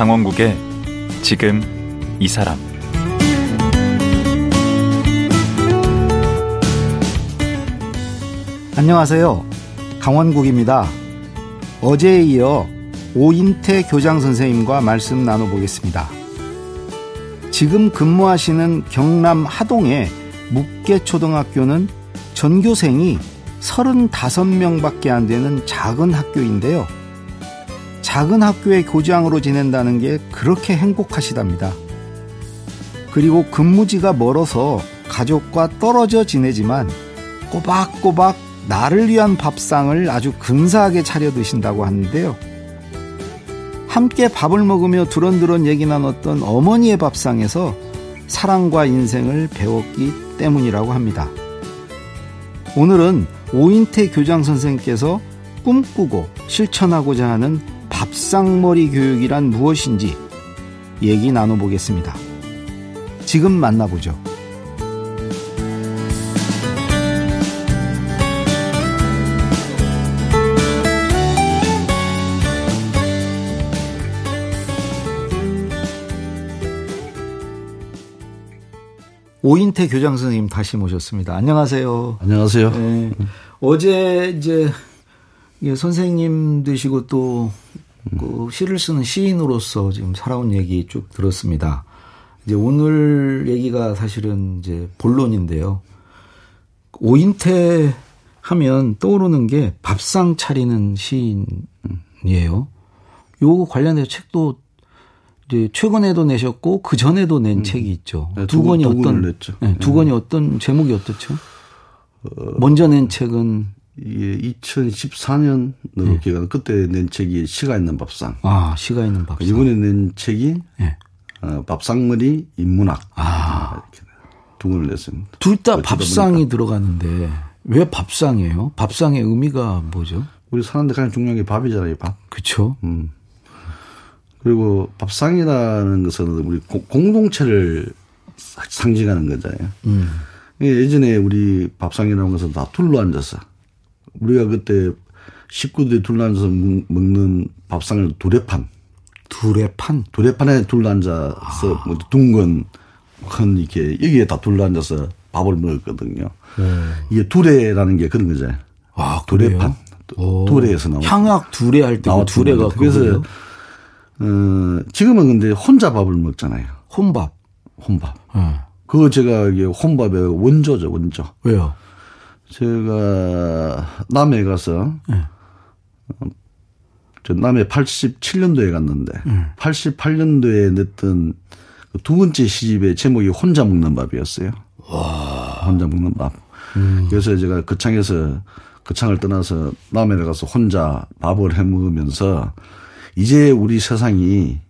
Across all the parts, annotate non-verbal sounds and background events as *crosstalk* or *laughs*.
강원국의 지금 이 사람 안녕하세요. 강원국입니다. 어제에 이어 오인태 교장 선생님과 말씀 나눠보겠습니다. 지금 근무하시는 경남 하동의 묵계초등학교는 전교생이 35명 밖에 안 되는 작은 학교인데요. 작은 학교의 교장으로 지낸다는 게 그렇게 행복하시답니다. 그리고 근무지가 멀어서 가족과 떨어져 지내지만 꼬박꼬박 나를 위한 밥상을 아주 근사하게 차려 드신다고 하는데요. 함께 밥을 먹으며 두런두런 얘기 나눴던 어머니의 밥상에서 사랑과 인생을 배웠기 때문이라고 합니다. 오늘은 오인태 교장 선생께서 꿈꾸고 실천하고자 하는 밥상머리 교육이란 무엇인지 얘기 나눠보겠습니다. 지금 만나보죠. 오인태 교장 선생님 다시 모셨습니다. 안녕하세요. 안녕하세요. 네. 어제 이제 선생님 되시고 또 그 시를 쓰는 시인으로서 지금 살아온 얘기 쭉 들었습니다. 이제 오늘 얘기가 사실은 이제 본론인데요. 오인태 하면 떠오르는 게 밥상 차리는 시인이에요. 요 관련해서 책도 이제 최근에도 내셨고 그 전에도 낸 음. 책이 있죠. 네, 두, 권이 어떤. 네, 두 네. 권이 어떤 제목이 어떻죠? 어, 먼저 낸 책은 예, 2014년으로 네. 기억하는 그때 낸 책이 시가 있는 밥상. 아, 시가 있는 밥상. 이번에 낸 책이 네. 어, 밥상머리 인문학. 아, 이렇게 두 권을 냈습니다. 둘 다 밥상이 들어가는데 왜 밥상이에요? 밥상의 의미가 뭐죠? 우리 사는데 가장 중요한 게 밥이잖아요, 밥. 그렇죠. 음. 그리고 밥상이라는 것은 우리 공동체를 상징하는 거잖아요. 음. 예전에 우리 밥상이라는 것은 다 둘러 앉아서 우리가 그때 식구들이 둘러앉아서 먹는 밥상을 두레판. 두레판? 두레판에 둘러앉아서 아. 뭐 둥근 큰 이렇게 여기에 다 둘러앉아서 밥을 먹었거든요. 네. 이게 두레라는 게 그런 거잖아요. 아, 두레판. 두레에서 나온. 향악 두레 할때 그 두레가 그래서 어, 지금은 근데 혼자 밥을 먹잖아요. 혼밥. 혼밥. 네. 그거 제가 이게 혼밥의 원조죠, 원조. 왜요? 제가 남해 가서 네. 저 남해 87년도에 갔는데 네. 88년도에 냈던 그두 번째 시집의 제목이 혼자 먹는 밥이었어요. 와. 혼자 먹는 밥. 음. 그래서 제가 그 창에서 그 창을 떠나서 남해를 가서 혼자 밥을 해 먹으면서 이제 우리 세상이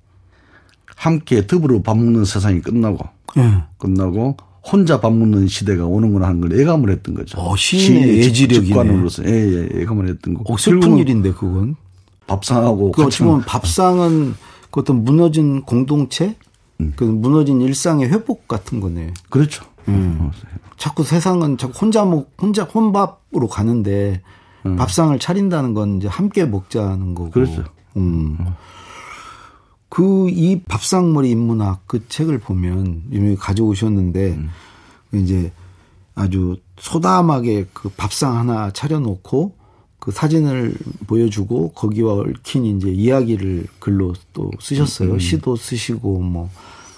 함께 더불어 밥 먹는 세상이 끝나고 네. 끝나고 혼자 밥 먹는 시대가 오는구나 하는 걸 예감을 했던 거죠. 어, 시인의 예지력이네. 예, 예, 예감을 했던 거. 어, 슬픈 일인데 그건. 밥상하고 그 어떻게 보면 밥상은 그 어떤 무너진 공동체, 음. 그 무너진 일상의 회복 같은 거네. 그렇죠. 음. 자꾸 세상은 자꾸 혼자 먹 혼자 혼밥으로 가는데 음. 밥상을 차린다는 건 이제 함께 먹자는 거고. 그렇죠. 음. 그 이 밥상머리 인문학 그 책을 보면 유명히 가져오셨는데 음. 이제 아주 소담하게 그 밥상 하나 차려놓고 그 사진을 보여주고 거기와 얽힌 이제 이야기를 글로 또 쓰셨어요. 음. 시도 쓰시고 뭐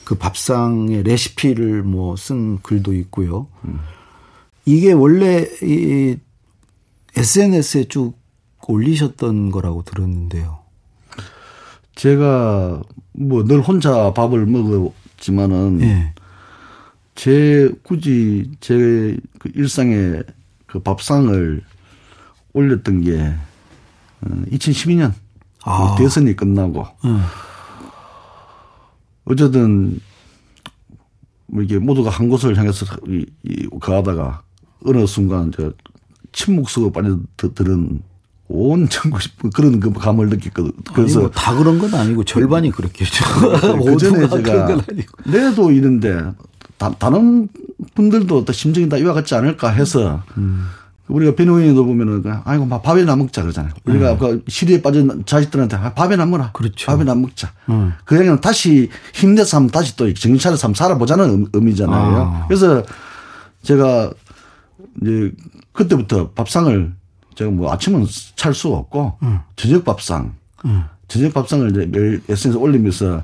그 밥상의 레시피를 뭐 쓴 글도 있고요. 음. 이게 원래 이 SNS에 쭉 올리셨던 거라고 들었는데요. 제가 뭐 늘 혼자 밥을 먹었지만은 네. 제 굳이 제 그 일상에 그 밥상을 올렸던 게 2012년 어, 아. 대선이 끝나고 음. 어쨌든 뭐 이게 모두가 한 곳을 향해서 이, 이 가다가 어느 순간 저 침묵 속에 빠져들은 온 전국 그런 그 감을 느꼈거든. 그래서 아니, 뭐다 그런 건 아니고 절반이 그렇겠죠. 그 전에 제가 내도 이런데 다, 다른 분들도 또 심정이 다 이와 같지 않을까 해서 음. 우리가 변호인도 보면은 아이고 막 밥이나 먹자 그러잖아요. 우리가 음. 그 시리에 빠진 자식들한테 아, 밥이나 먹어라. 그렇죠. 밥이나 먹자. 음. 그 얘기는 다시 힘내서 한번 다시 또 정신 차려서 한번 살아보자는 의미잖아요. 아. 그래서 제가 이제 그때부터 밥상을 제가 뭐 아침은 찰수 없고 음. 저녁 밥상, 음. 저녁 밥상을 이제 매일 SNS 올리면서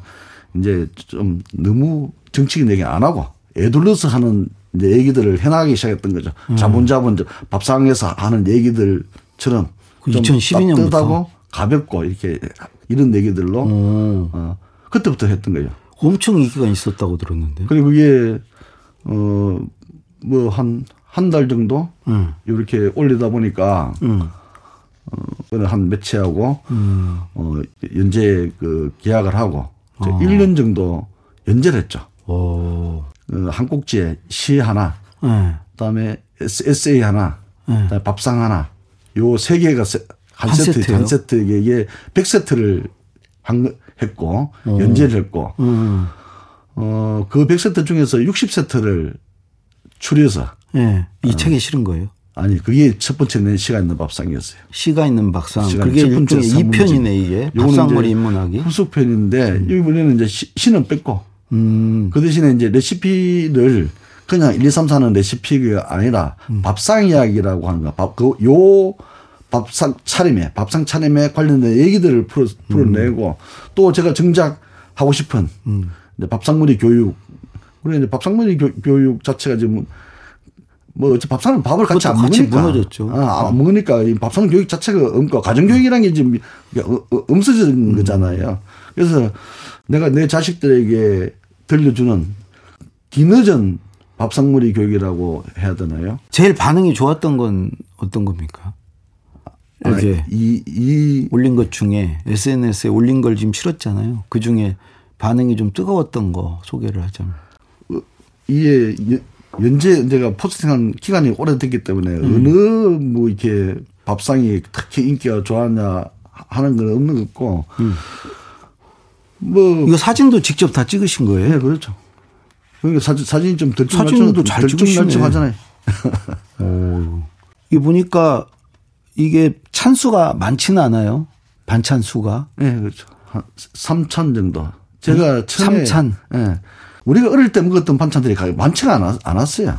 이제 좀 너무 정치인 얘기 안 하고 애둘러서 하는 이제 얘기들을 해나가기 시작했던 거죠. 음. 자본자본 밥상에서 하는 얘기들처럼 그 2012년부터 따뜻하고 가볍고 이렇게 이런 얘기들로 음. 어, 그때부터 했던 거예요. 엄청 인기가 있었다고 들었는데. 그리고 그게 어뭐 한 한 달 정도 음. 이렇게 올리다 보니까 음. 어, 한 매체하고 음. 어 연재 그 계약을 하고 어. 1년 정도 연재를 했죠. 오. 그 한국지에 시 하나, 네. 그다음에 에세이 하나, 네. 그다음에 밥상 하나, 요 세 개가 한, 한 세트? 한 세트 이게 100세트를 한, 했고 오. 연재를 했고 음. 어, 그 100세트 중에서 60세트를 추려서 네. 이 어. 책에 실은 거예요? 아니 그게 첫 번째 내 시가 있는 밥상이었어요. 시가 있는 밥상. 시가 그게 일종의 2편이네 이게. 밥상머리 인문학이. 후속편인데 음. 이번에는 이제 시, 시는 뺐고 음. 그 대신에 이제 레시피를 그냥 1, 2, 3, 4는 레시피가 아니라 음. 밥상 이야기라고 하는 거. 밥, 그, 요 밥상 차림에, 밥상 차림에 관련된 얘기들을 풀어, 풀어내고 음. 또 제가 정작 하고 싶은 음. 밥상머리 교육. 그래 이제 밥상머리 교, 육 자체가 지금 뭐 어째 밥상은 밥을 같이 안 먹으니까 무너졌죠. 아, 안 먹으니까 이 밥상 교육 자체가 없고 가정 교육이라는 게 지금 음서진 음. 거잖아요. 그래서 내가 내 자식들에게 들려주는 뒤늦은 밥상머리 교육이라고 해야 되나요? 제일 반응이 좋았던 건 어떤 겁니까? 이제 이, 이 올린 것 중에 SNS에 올린 걸 지금 실었잖아요. 그 중에 반응이 좀 뜨거웠던 거 소개를 하자면. 어, 이게 연재 제가 포스팅한 기간이 오래됐기 때문에 음. 어느 뭐 이렇게 밥상이 특히 인기가 좋았냐 하는 건 없는 것 같고 음. 뭐 이거 사진도 직접 다 찍으신 거예요? 네, 그렇죠. 그러니까 사진 사진이 좀 사진도 잘 찍으시네. *laughs* 오. 이 보니까 이게 찬수가 많지는 않아요. 반찬 수가. 네, 그렇죠. 한 3찬 정도. 제가 처음에 3찬. 예. 네. 우리가 어릴 때 먹었던 반찬들이 많지가 않았, 않았어요.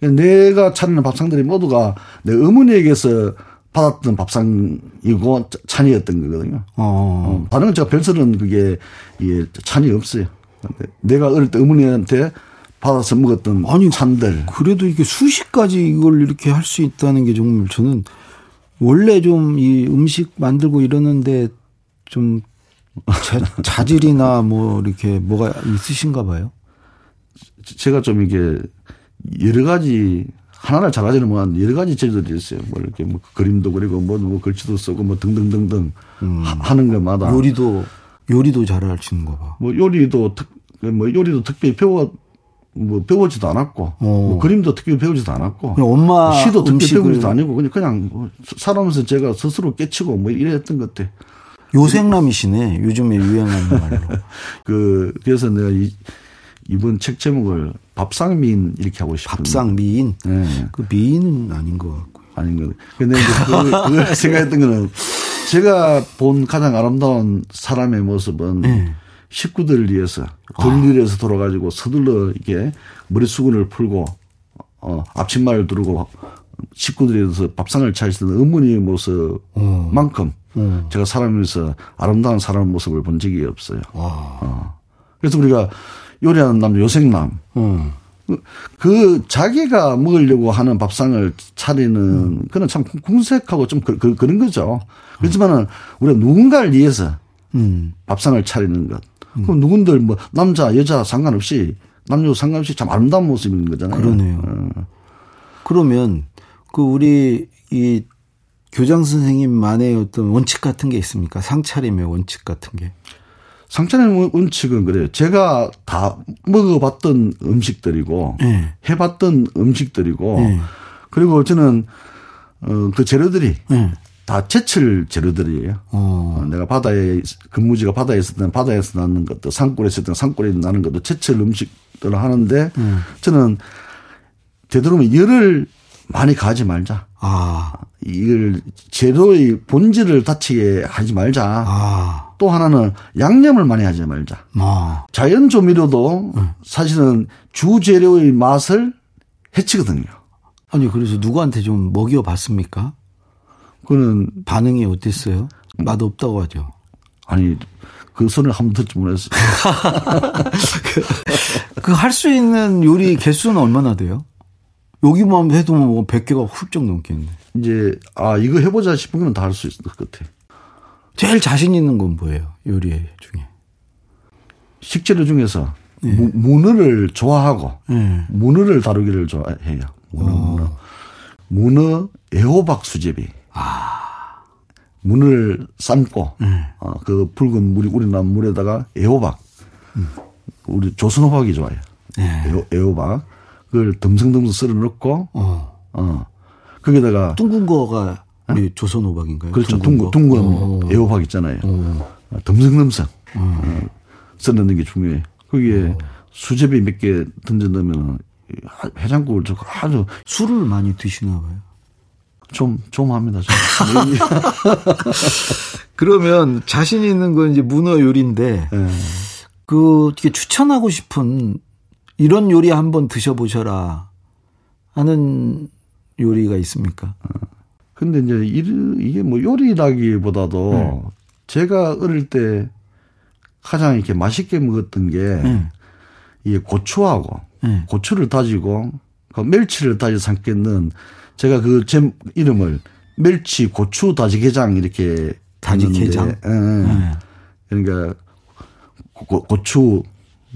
내가 차리는 밥상들이 모두가 내 어머니에게서 받았던 밥상이고 찬이었던 거거든요. 어. 어. 다른 제가 별설은 그게 예, 찬이 없어요. 내가 어릴 때 어머니한테 받아서 먹었던 아니, 찬들. 그래도 이게 수십 가지 이걸 이렇게 할 수 있다는 게 정말 저는 원래 좀 이 음식 만들고 이러는데 좀 자, 질이나뭐 이렇게 뭐가 있으신가 봐요. 제가 좀 이게 여러 가지 하나를 잘하지는 못한 여러 가지 재주들이 있어요. 뭐 이렇게 뭐 그림도 그리고 뭐, 뭐 글씨도 쓰고 뭐 등등등등 음. 하는 것마다 요리도 요리도 잘하시는 거 봐. 뭐 요리도 특 뭐 요리도 특별히 배워 뭐 배우지도 않았고 어. 뭐 그림도 특별히 배우지도 않았고 엄마 시도 특별히 배우지도 아니고 그냥 그냥 뭐 살아면서 제가 스스로 깨치고 뭐 이랬던 것 같아. 요생남이시네. 요즘에 유행하는 말로. *laughs* 그 그래서 내가 이 이번 책 제목을 밥상미인 이렇게 하고 싶은데. 밥상미인? 네. 그 미인은 아닌 것 같고요. 아닌 것. 근데 이제 그, 그 *laughs* 생각했던 거는 제가 본 가장 아름다운 사람의 모습은 네. 식구들을 위해서 돌일에서 아. 돌아가지고 서둘러 이렇게 머리 수건을 풀고 어 앞치마를 두르고 식구들에서 밥상을 차리시는 어머니의 모습만큼 음. 제가 사람에서 아름다운 사람의 모습을 본 적이 없어요. 어. 그래서 우리가 요리하는 남자 요생남. 음. 그 자기가 먹으려고 하는 밥상을 차리는 음. 그는 참 궁색하고 좀 그, 그, 런 거죠. 그렇지만은 우리가 누군가를 위해서 음. 밥상을 차리는 것. 그럼 누군들 뭐 남자 여자 상관없이 남녀 상관없이 참 아름다운 모습인 거잖아요. 그러네요. 어. 그러면 그 우리 이 교장 선생님만의 어떤 원칙 같은 게 있습니까? 상차림의 원칙 같은 게. 상차림 원칙은 그래요. 제가 다 먹어봤던 음식들이고 네. 해봤던 음식들이고 네. 그리고 저는 어, 그 재료들이 네. 다 제철 재료들이에요. 어. 어. 내가 바다에 근무지가 바다에 있을 때는 바다에서 나는 것도 산골에 있을 때는 산골에 나는 것도 제철 음식들을 하는데 저는 되도록이면 열을 많이 가지 말자. 아. 이걸 재료의 본질을 다치게 하지 말자. 아. 또 하나는 양념을 많이 하지 말자. 아. 자연 조미료도 사실은 주 재료의 맛을 해치거든요. 아니 그래서 누구한테 좀 먹여 봤습니까? 그는 반응이 어땠어요? 맛 없다고 하죠. 아니 그 소리를 한번 듣지 못했어요. 그 할 수 있는 요리 개수는 얼마나 돼요? 여기만 해도 뭐 100개가 훌쩍 넘겠네. 이제 아 이거 해보자 싶으면 다할 수 있을 것 같아. 제일 자신 있는 건 뭐예요? 요리 중에. 식재료 중에서 무, 문어를 좋아하고 네. 문어를 다루기를 좋아해요. 문어, 문어. 문어 애호박 수제비. 문을 삶고 어, 그 붉은 물이 우러난 물에다가 애호박. 우리 조선호박이 좋아요. 네. 애호, 애호박. 그걸 듬성듬성 썰어 넣고 어. 어. 거기다가 둥근 거가 우리 조선 호박인가요? 그렇죠. 둥근 둥근, 거? 둥근 어. 애호박 있잖아요. 어, 듬성듬성. 어. 썰어 넣는 게 중요해. 거기에 수제비 몇 개 던져 넣으면 해장국을 저거 아주 술을 많이 드시나 봐요. 좀, 좀 합니다. 좀. 네. *laughs* 그러면 자신 있는 건 이제 문어 요리인데 예. 그 어떻게 추천하고 싶은 이런 요리 한번 드셔보셔라 하는 요리가 있습니까? 근데 이제 이- 이게 뭐 요리라기보다도 네. 제가 어릴 때 가장 이렇게 맛있게 먹었던 게 네. 이게 고추하고 네. 고추를 다지고 그 멸치를 다지 삼겠는 제가 그 제 이름을 멸치 고추 다지게장 이렇게 다지게장? 예, 예. 네. 그러니까 고, 고추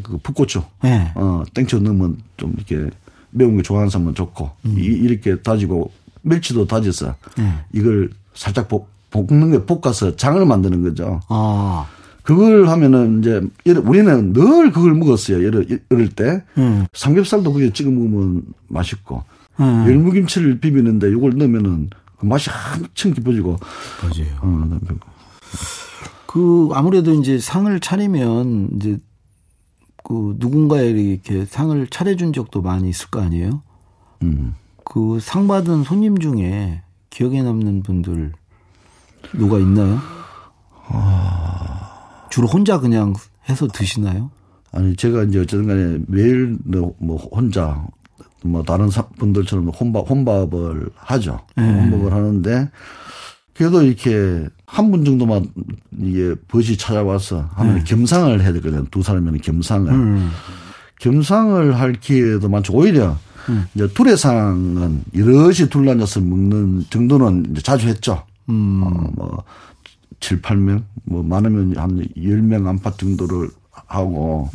그 풋고추 네. 어 땡쳐 넣으면 좀 이렇게 매운 거 좋아하는 사람은 좋고 이, 이렇게 다지고 멸치도 다져서 네. 이걸 살짝 볶, 볶는 게 볶아서 장을 만드는 거죠. 아, 그걸 하면은 이제 우리는 늘 그걸 먹었어요. 예를 어릴 때 음. 삼겹살도 그게 찍어 먹으면 맛있고 음. 열무김치를 비비는데 이걸 넣으면은 그 맛이 한층 깊어지고 맞아요. 어, 그 아무래도 이제 상을 차리면 이제 그 누군가에게 이렇게 상을 차려준 적도 많이 있을 거 아니에요? 음. 그 상 받은 손님 중에 기억에 남는 분들 누가 있나요? 주로 혼자 그냥 해서 드시나요? 아니 제가 이제 어쨌든 간에 매일 뭐 혼자 뭐 다른 사- 분들처럼 혼밥 혼밥을 하죠. 혼밥을 하는데 그래도 이렇게 한 분 정도만 이게 벗이 찾아와서 하면 겸상을 해야 되거든요. 두 사람이면 겸상을. 겸상을 할 기회도 많죠. 오히려 이제 두레상은 여럿이 둘러앉아서 먹는 정도는 자주 했죠. 어, 뭐, 7, 8명, 뭐, 많으면 한 10명 안팎 정도를 하고.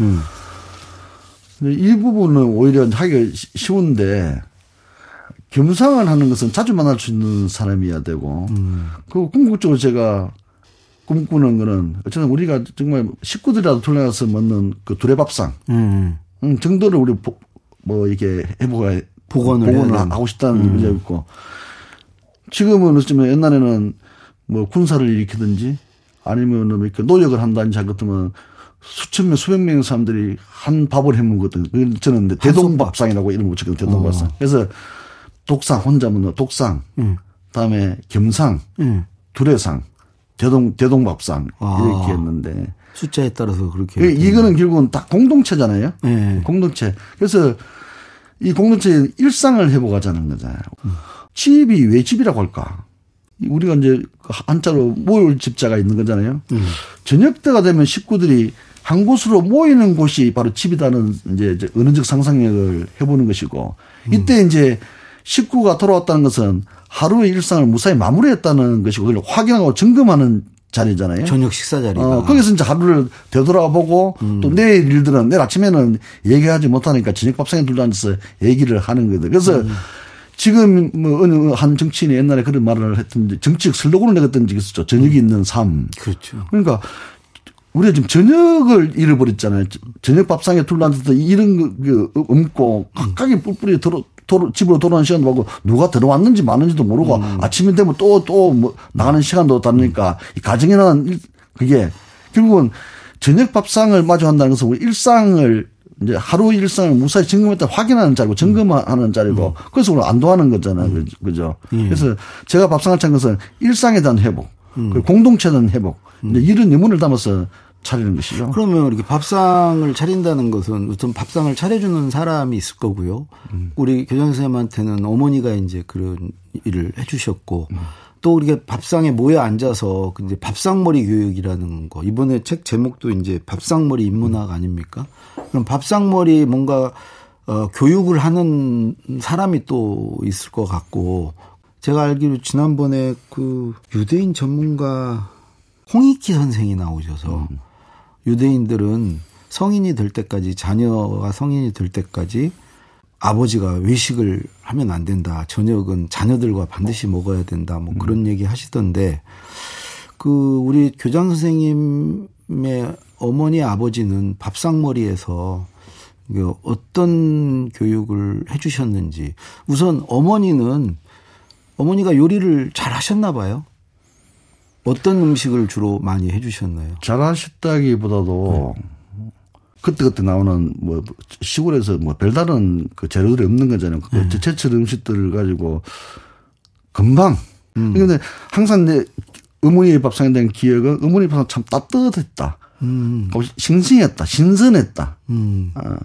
근데 이 부분은 오히려 하기가 쉬- 쉬운데, 겸상을 하는 것은 자주 만날 수 있는 사람이어야 되고, 그 궁극적으로 제가 꿈꾸는 거는, 어쨌든 우리가 정말 식구들이라도 둘러서 먹는 그 두레밥상, 음. 음, 정도를 우리 보- 뭐 이게 해보가 복원을 복원을. 하고 싶다는 의지가 있고 지금은 어쩌면 옛날에는 뭐 군사를 일으키든지 아니면은 뭐 이렇게 노력을 한다든지 할 것같으면 수천 명 수백 명의 사람들이 한 밥을 해 먹거든. 그 저는 대동밥상이라고 이름 붙였거든. 대동밥상. 그래서 독상 혼자 먹는 독상, 그다음에 겸상, 음. 두레상, 대동 대동밥상 아. 이렇게 했는데 숫자에 따라서 그렇게. 그 이거는 결국은 다 공동체잖아요. 네. 공동체. 그래서 이 공동체의 일상을 회복하자는 거잖아요. 집이 왜 집이라고 할까? 우리가 이제 한자로 모일 집자가 있는 거잖아요. 저녁 때가 되면 식구들이 한 곳으로 모이는 곳이 바로 집이다는 이제 은은적 상상력을 해보는 것이고 이때 이제 식구가 돌아왔다는 것은 하루의 일상을 무사히 마무리했다는 것이고 그걸 확인하고 점검하는 자리잖아요. 저녁 식사 자리가. 어, 거기서 이제 하루를 되돌아보고 또 내일 일들은 내일 아침에는 얘기하지 못하니까 저녁 밥상에 둘러 앉아서 얘기를 하는 거거든. 그래서 지금 뭐 어느 한 정치인이 옛날에 그런 말을 했던지 정치적 슬로건을 내었던 적이 있었죠. 저녁이 있는 삶. 그렇죠. 그러니까 우리가 지금 저녁을 잃어버렸잖아요. 저녁 밥상에 둘러앉아서 이런 거 그, 없고 각각이 뿔뿔이 들어 도로, 집으로 돌아오는 시간도 많고 누가 들어왔는지 마는지도 모르고 아침이 되면 또 또 뭐 나가는 시간도 다르니까 이 가정이라는 일- 그게 결국은 저녁 밥상을 마주한다는 것은 우리 일상을 이제 하루 일상을 무사히 점검했다 확인하는 자리고 점검하는 자리고 음. 그래서 오늘 안도하는 거잖아요. 음. 그죠? 음. 그래서 제가 밥상을 찬 것은 일상에 대한 회복, 음. 공동체에 대한 회복, 이제 이런 의문을 담아서 차리는 것이죠. 그러면 이렇게 밥상을 차린다는 것은 우선 밥상을 차려주는 사람이 있을 거고요. 음. 우리 교장 선생님한테는 어머니가 이제 그런 일을 해주셨고 음. 또 우리가 밥상에 모여 앉아서 이제 밥상머리 교육이라는 거 이번에 책 제목도 이제 밥상머리 인문학 아닙니까? 그럼 밥상머리 뭔가 어, 교육을 하는 사람이 또 있을 것 같고 제가 알기로 지난번에 그 유대인 전문가 홍익희 선생이 나오셔서 음. 유대인들은 성인이 될 때까지 자녀가 성인이 될 때까지 아버지가 외식을 하면 안 된다. 저녁은 자녀들과 반드시 먹어야 된다. 뭐 그런 음. 얘기 하시던데 그 우리 교장 선생님의 어머니 아버지는 밥상머리에서 어떤 교육을 해 주셨는지 우선 어머니는 어머니가 요리를 잘 하셨나 봐요. 어떤 음식을 주로 많이 해주셨나요? 잘하셨다기보다도 네. 그때그때 나오는 뭐 시골에서 뭐 별다른 그 재료들이 없는 거잖아요. 그 네. 제철 음식들을 가지고 금방. 음. 그런데 항상 내 어머니의 밥상에 대한 기억은 어머니 밥상 참 따뜻했다. 음. 싱싱했다. 신선했다. 음. 아,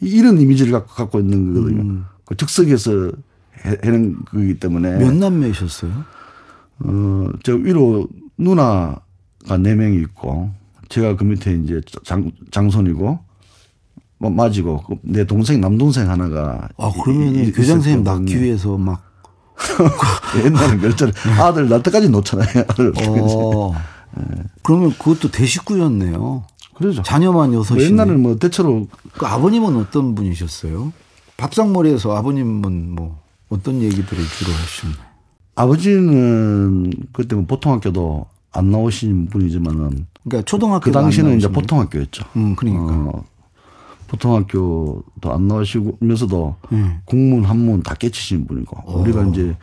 이런 이미지를 갖고, 갖고 있는 거거든요. 음. 그 즉석에서 해는 거기 때문에. 몇 남매셨어요? 어, 저 위로 누나가 네 명이 있고 제가 그 밑에 이제 장, 장손이고 뭐 맞이고 그내 동생 남동생 하나가 아 그러면 교장 선생님 낳기 위해서 막 *laughs* 옛날에 멸절 아들 낳을 때까지 놓잖아요. 아들. 어. 네. 그러면 그것도 대식구였네요. 그렇죠. 자녀만 여섯이. 뭐 옛날에는 뭐 대체로 그 아버님은 어떤 분이셨어요? 밥상머리에서 아버님은 뭐 어떤 얘기들을 주로 하셨나요? 아버지는 그때 뭐 보통 학교도 안 나오신 분이지만은 그러니까 초등학교 그 당시는 이제 보통 학교였죠. 음, 그러니까. 어, 보통 학교도 안 나오시면서도 음. 국문 한문 다 깨치신 분이고 오. 우리가 이제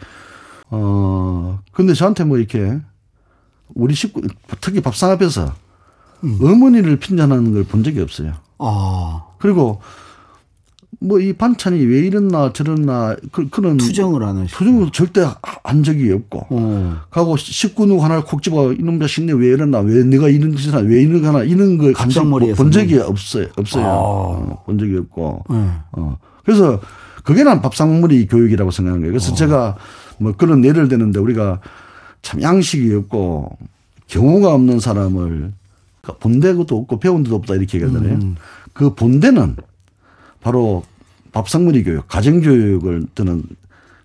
어 근데 저한테 뭐 이렇게 우리 식구 특히 밥상 앞에서 음. 어머니를 핀잔하는 걸 본 적이 없어요. 아. 그리고 뭐 이 반찬이 왜 이랬나 저랬나 그, 그런 투정을 안 하시고. 투정을 절대 한 적이 없고. 어. 가고 식구 누구 하나를 콕 집어 이놈 자식네 왜 이랬나? 왜 내가 이런 짓을 하나? 왜 이런 거 하나? 이런 걸 감정 본 적이 없어요. 없어요. 아. 어, 본 적이 없고. 네. 어. 그래서 그게 난 밥상머리 교육이라고 생각하는 거예요. 그래서 어. 제가 뭐 그런 예를 드는데 우리가 참 양식이 없고 경우가 없는 사람을 그러니까 본데도 없고 배운 데도 없다 이렇게 얘기하잖아요. 음. 그 본데는 바로 밥상머리 교육, 가정교육을 저는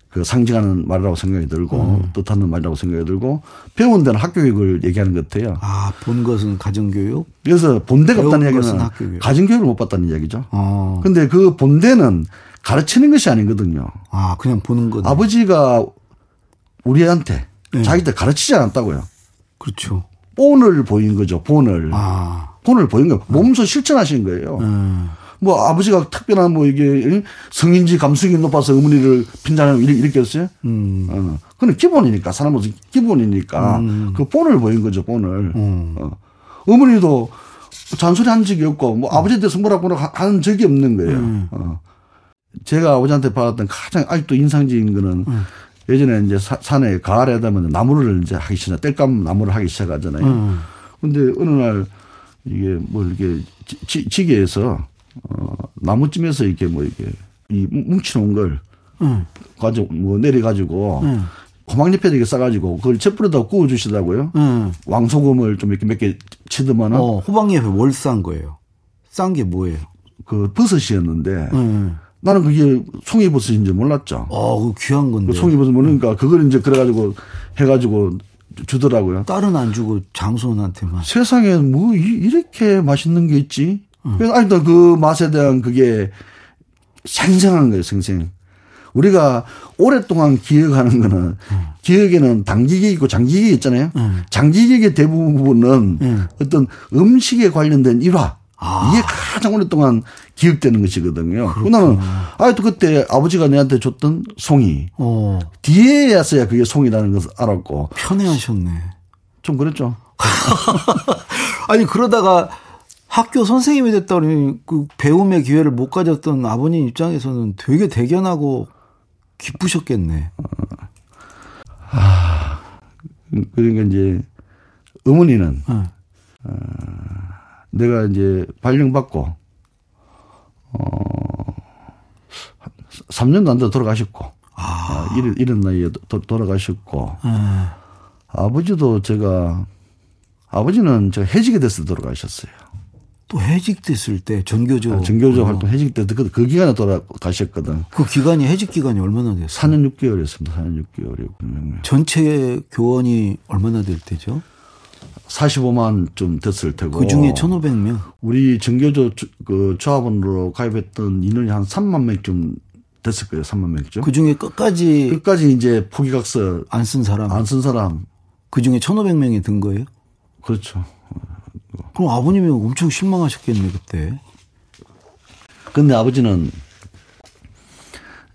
그 상징하는 말이라고 생각이 들고 음. 뜻하는 말이라고 생각이 들고 배운 데는 학교교육을 얘기하는 것 같아요. 아, 본 것은 가정교육? 그래서 본데가 없다는 이야기는 가정교육을 못 봤다는 이야기죠. 어. 근데 그 본데는 가르치는 것이 아니거든요. 아, 그냥 보는 거 아버지가 우리한테 네. 자기들 가르치지 않았다고요. 그렇죠. 본을 보인 거죠, 본을. 아. 본을 보인 거. 몸소 실천하신 거예요. 음. 뭐 아버지가 특별한 뭐 이게 성인지 감수성이 높아서 어머니를 이렇게 했어요. 음. 어. 그건 기본이니까 사람으로서 기본이니까 음. 그 본을 보인 거죠 본을. 음. 어. 어머니도 잔소리 한 적이 없고 뭐 음. 아버지에 대해서 뭐라고 하는 적이 없는 거예요. 음. 어. 제가 아버지한테 받았던 가장 아직도 인상적인 거는 음. 예전에 이제 사, 산에 가을에 되면 나무를 이제 하기 시작, 뗄감 나무를 하기 시작하잖아요. 근데 어느 날 이게 뭐 이렇게 지, 지게에서 어, 나무쯤에서 이렇게 뭐 이렇게 이 뭉치놓은 걸 응. 가지고 뭐 내려가지고 응. 고막잎에 이렇게 싸가지고 그걸 잿불에다 구워 주시더라고요. 응. 왕소금을 좀 이렇게 몇 개 치더만은. 어, 호박잎에 뭘 싼 거예요? 싼 게 뭐예요? 그 버섯이었는데. 나는 그게 송이버섯인지 몰랐죠. 어, 그 귀한 건데. 그 송이버섯 모르니까 그걸 이제 그래가지고 해가지고 주더라고요. 딸은 안 주고 장손한테만. 세상에 뭐 이렇게 맛있는 게 있지? 그래서 아직도 그 맛에 대한 그게 생생한 거예요, 생생. 우리가 오랫동안 기억하는 거는 음. 기억에는 단기기 있고 장기기 있잖아요. 음. 장기기의 대부분은 음. 어떤 음식에 관련된 일화. 아. 이게 가장 오랫동안 기억되는 것이거든요. 그나는 아직도 그때 아버지가 내한테 줬던 송이. 어. 뒤에야서야 그게 송이라는 것을 알았고. 편해하셨네. 좀 그랬죠. *laughs* 아니 그러다가 학교 선생님이 됐다니 그 배움의 기회를 못 가졌던 아버님 입장에서는 되게 대견하고 기쁘셨겠네. 아, 그러니까 이제 어머니는 네. 어, 내가 이제 발령받고 어 3년도 안 돼 돌아가셨고 아. 어, 이런 이런 나이에 도, 돌아가셨고 네. 아버지도 제가 아버지는 제가 해직이 돼서 돌아가셨어요. 또 해직됐을 때 전교조 아, 전교조 어. 활동 해직 때 그, 그 기간에 돌아가셨거든. 그 기간이 해직 기간이 얼마나 됐어요? 4년 6개월이었습니다. 4년 6개월이고. 전체 교원이 얼마나 될 때죠? 45만 좀 됐을 테고. 그 중에 1,500명. 우리 전교조 그 조합원으로 가입했던 인원이 한 3만 명쯤 됐을 거예요. 3만 명쯤. 그 중에 끝까지 끝까지 이제 포기각서 안 쓴 사람. 안 쓴 사람. 그 중에 1,500명이 든 거예요? 그렇죠. 그럼 아버님이 엄청 실망하셨겠네 그때. 근데 아버지는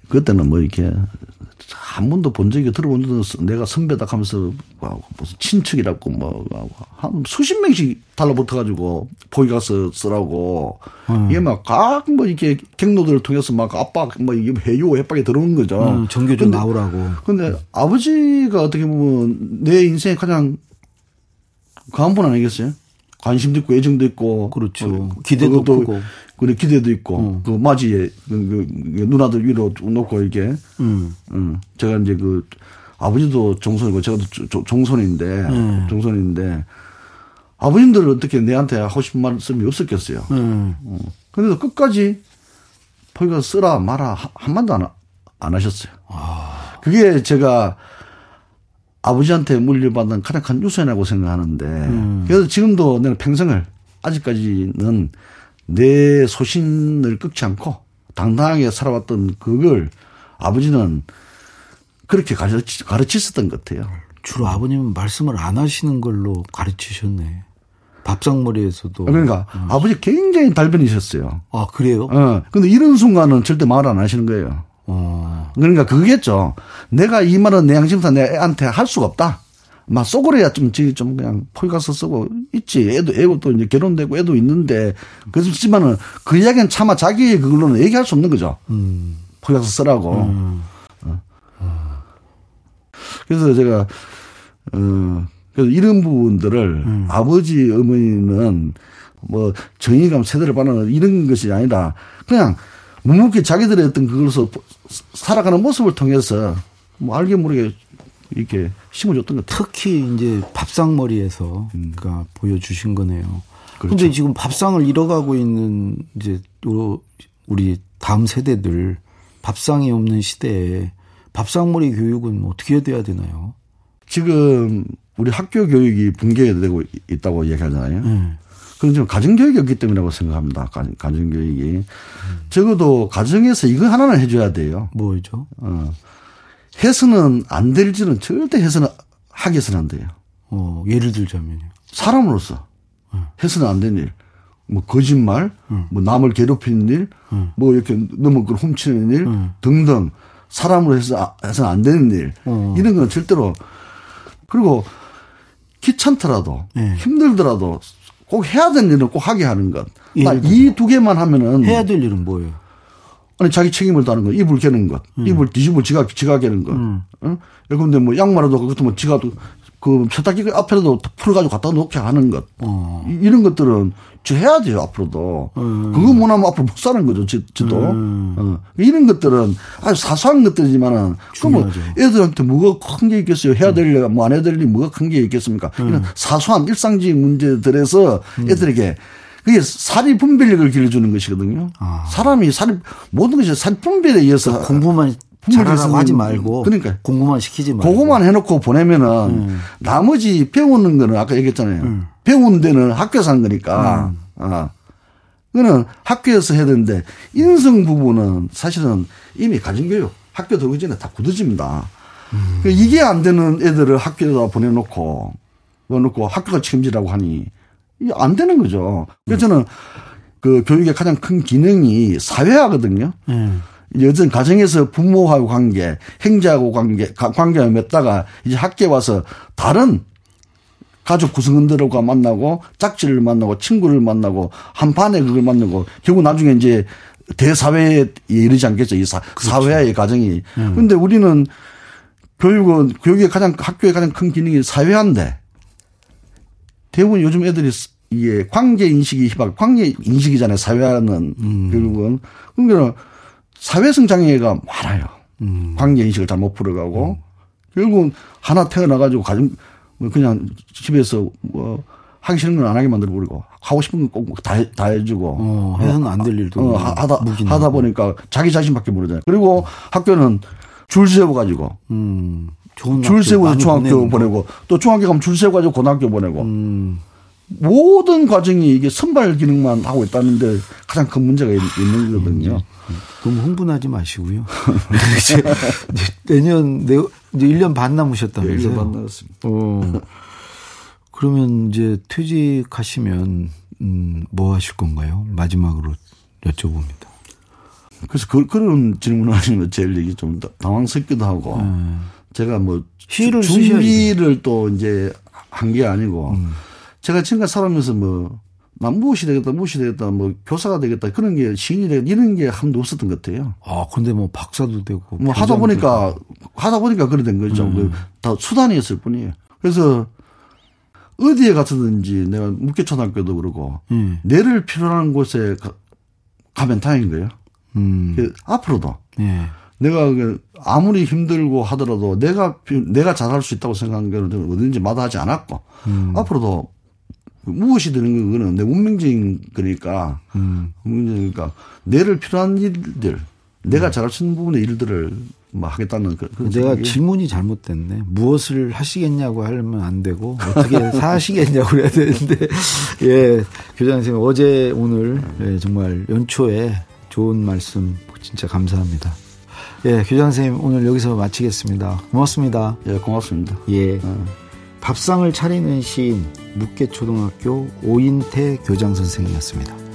그때는 뭐 이렇게 한 번도 본 적이 들어본 적은 내가 선배다 하면서 무슨 친척이라고 뭐한 수십 명씩 달라붙어 가지고 보기 가서 쓰라고 음. 이게 막각뭐 이렇게 경로들을 통해서 막 압박 뭐 이게 해요 해박이 들어오는 거죠. 음, 정교조 나오라고. 근데 아버지가 어떻게 보면 내 인생에 가장 강한 분 아니겠어요? 관심도 있고 애정도 있고 그렇죠. 어, 기대도 크고 그래 기대도 있고 음. 그 맞이에 그, 그, 그 누나들 위로 놓고 이렇게 음. 음. 제가 이제 그 아버지도 종손이고 제가 종손인데 음. 종손인데 아버님들은 어떻게 내한테 하고 싶은 말씀이 없었겠어요. 음. 어. 근데도 끝까지 포기가 쓰라 마라 한마디도 안, 안 하셨어요. 아. 그게 제가 아버지한테 물려받은 가장 큰 유산이라고 생각하는데 음. 그래서 지금도 내가 평생을 아직까지는 내 소신을 꺾지 않고 당당하게 살아왔던 그걸 아버지는 그렇게 가르치, 가르치셨던 것 같아요. 주로 아버님은 말씀을 안 하시는 걸로 가르치셨네. 밥상머리에서도. 그러니까 어. 아버지 굉장히 달변이셨어요. 아, 그래요? 어. 근데 이런 순간은 절대 말 안 하시는 거예요. 어. 그러니까 그거겠죠. 내가 이 말은 내 양심상 내 애한테 할 수가 없다. 막 쏘그려야 좀, 좀 그냥 포기 가서 쓰고 있지. 애도, 애고 또 이제 결혼되고 애도 있는데. 그렇지만은 그 이야기는 차마 자기 그걸로는 얘기할 수 없는 거죠. 음. 포기 가서 쓰라고. 음. 어. 그래서 제가, 어, 그래서 이런 부분들을 음. 아버지, 어머니는 뭐 정의감 세대를 받는 이런 것이 아니라 그냥 묵묵히 자기들의 어떤 그걸로 살아가는 모습을 통해서 뭐 알게 모르게 이렇게 심어줬던 것 같아요. 특히 이제 밥상머리에서 음. 그러니까 보여주신 거네요. 그런데 그렇죠. 지금 밥상을 잃어가고 있는 이제 우리 다음 세대들 밥상이 없는 시대에 밥상머리 교육은 어떻게 돼야 되나요? 지금 우리 학교 교육이 붕괴되고 있다고 얘기하잖아요. 음. 그건 지금 가정교육이 없기 때문이라고 생각합니다. 가정교육이. 음. 적어도 가정에서 이거 하나는 해줘야 돼요. 뭐죠? 어. 해서는 안 될지는 절대 해서는 하기 해서는 안 돼요. 어, 예를 들자면요. 사람으로서 어. 해서는 안 되는 일. 뭐 거짓말, 어. 뭐 남을 괴롭히는 일, 어. 뭐 이렇게 너무 그 훔치는 일 등등 사람으로 해서 해서는 안 되는 일 이런 건 절대로 그리고 귀찮더라도 네. 힘들더라도 꼭 해야 되는 일은 꼭 하게 하는 것. 이 두 개만 하면은 해야 될 일은 뭐예요? 아니 자기 책임을 다하는 거, 이불 개는 것, 음. 이불 뒤집을 지가 지가 개는 것. 음. 어? 예컨대 뭐 양말도 그것도 뭐 지가 그 세탁기 앞에라도 풀어가지고 갖다 놓게 하는 것. 어. 이런 것들은 저 해야 돼요 앞으로도. 음. 그거 못하면 앞으로 못 사는 거죠, 지, 도 음. 어. 이런 것들은 아주 사소한 것들이지만은 그뭐 애들한테 뭐가 큰 게 있겠어요. 해야 될 일, 뭐안 해야 될 일이 뭐가 큰 게 있겠습니까? 음. 이런 사소한 일상적인 문제들에서 음. 애들에게 그게 사리 분별력을 길러주는 것이거든요. 아. 사람이 사리 모든 것이 사리 분별에 의해서 공부만 잘하라고 하지 말고 그러니까 공부만 시키지 말고 그거만 해놓고 보내면은 음. 나머지 배우는 거는 아까 얘기했잖아요. 음. 배운 데는 학교에서 하는 거니까. 음. 아. 그거는 학교에서 해야 되는데 인성 부분은 사실은 이미 가정교육 학교 들어오기 전에 다 굳어집니다. 음. 그러니까 이게 안 되는 애들을 학교에다 보내놓고 보내놓고 학교가 책임지라고 하니 안 되는 거죠. 그래서 저는 그 교육의 가장 큰 기능이 사회화거든요. 음. 여전 가정에서 부모하고 관계, 행자하고 관계, 관계를 맺다가 이제 학교에 와서 다른 가족 구성원들과 만나고 짝지를 만나고 친구를 만나고 한 반에 그걸 만나고 결국 나중에 이제 대사회에 이르지 않겠죠. 이 사, 그렇죠. 사회의 과정이. 음. 근데 우리는 교육은 교육의 가장 학교의 가장 큰 기능이 사회화인데 대부분 요즘 애들이 이게 관계 인식이 희박, 관계 인식이잖아요. 사회화는 음. 결국은 그러니까 사회성 장애가 많아요. 음. 관계 인식을 잘 못 풀어가고 음. 결국은 하나 태어나 가지고 가정 뭐 그냥 집에서 뭐 하기 싫은 건 안 하게 만들어 버리고 하고 싶은 건 꼭 다 다 해주고 어, 해서는 안 될 일도 어, 하다 하다 보니까 자기 자신밖에 모르잖아요. 그리고 학교는 줄 세워 가지고 음, 줄 세워서 중학교 보내고 또 중학교 가면 줄 세워 가지고 고등학교 보내고 음. 모든 과정이 이게 선발 기능만 하고 있다는데 가장 큰 문제가 있는 거거든요. 너무 흥분하지 마시고요. *laughs* *laughs* 이제 내년 내 이제 1년 반 남으셨다면서요. 네, 1년 반 남았습니다. 어. 그러면 이제 퇴직하시면 음, 뭐 하실 건가요? 마지막으로 여쭤봅니다. 그래서 그, 그런 질문 하시면 제일 얘기 좀 당황스럽기도 하고 네. 제가 뭐 준비를 또 이제 한 게 아니고 음. 제가 지금까지 살아면서 뭐, 난 무엇이 되겠다, 무엇이 되겠다, 뭐, 교사가 되겠다, 그런 게 시인이 되겠다, 이런 게 한 번도 없었던 것 같아요. 아, 근데 뭐, 박사도 되고. 뭐, 하다 보니까, 되고. 하다 보니까 그래 된 거죠. 음. 다 수단이었을 뿐이에요. 그래서, 어디에 갔든지 내가 묵계초등학교도 그러고, 음. 내를 필요한 곳에 가, 면 다행인 거예요. 음. 그 앞으로도. 예. 내가 그 아무리 힘들고 하더라도 내가 내가 잘할 수 있다고 생각한 거는 어딘지 마다하지 않았고 음. 앞으로도 무엇이 되는 거는 내 운명적인 거니까 음. 운명적이니까 내를 필요한 일들 내가 음. 잘할 수 있는 부분의 일들을 뭐 하겠다는 그, 내가 생각이. 질문이 잘못됐네. 무엇을 하시겠냐고 하면 안 되고 어떻게 *laughs* 사시겠냐고 그래야 되는데 *laughs* 예 교장 선생님 어제 오늘 예, 정말 연초에 좋은 말씀 진짜 감사합니다. 예 교장 선생님 오늘 여기서 마치겠습니다. 고맙습니다. 예 고맙습니다. 예. 어. 밥상을 차리는 시인 묵계초등학교 오인태 교장 선생이었습니다.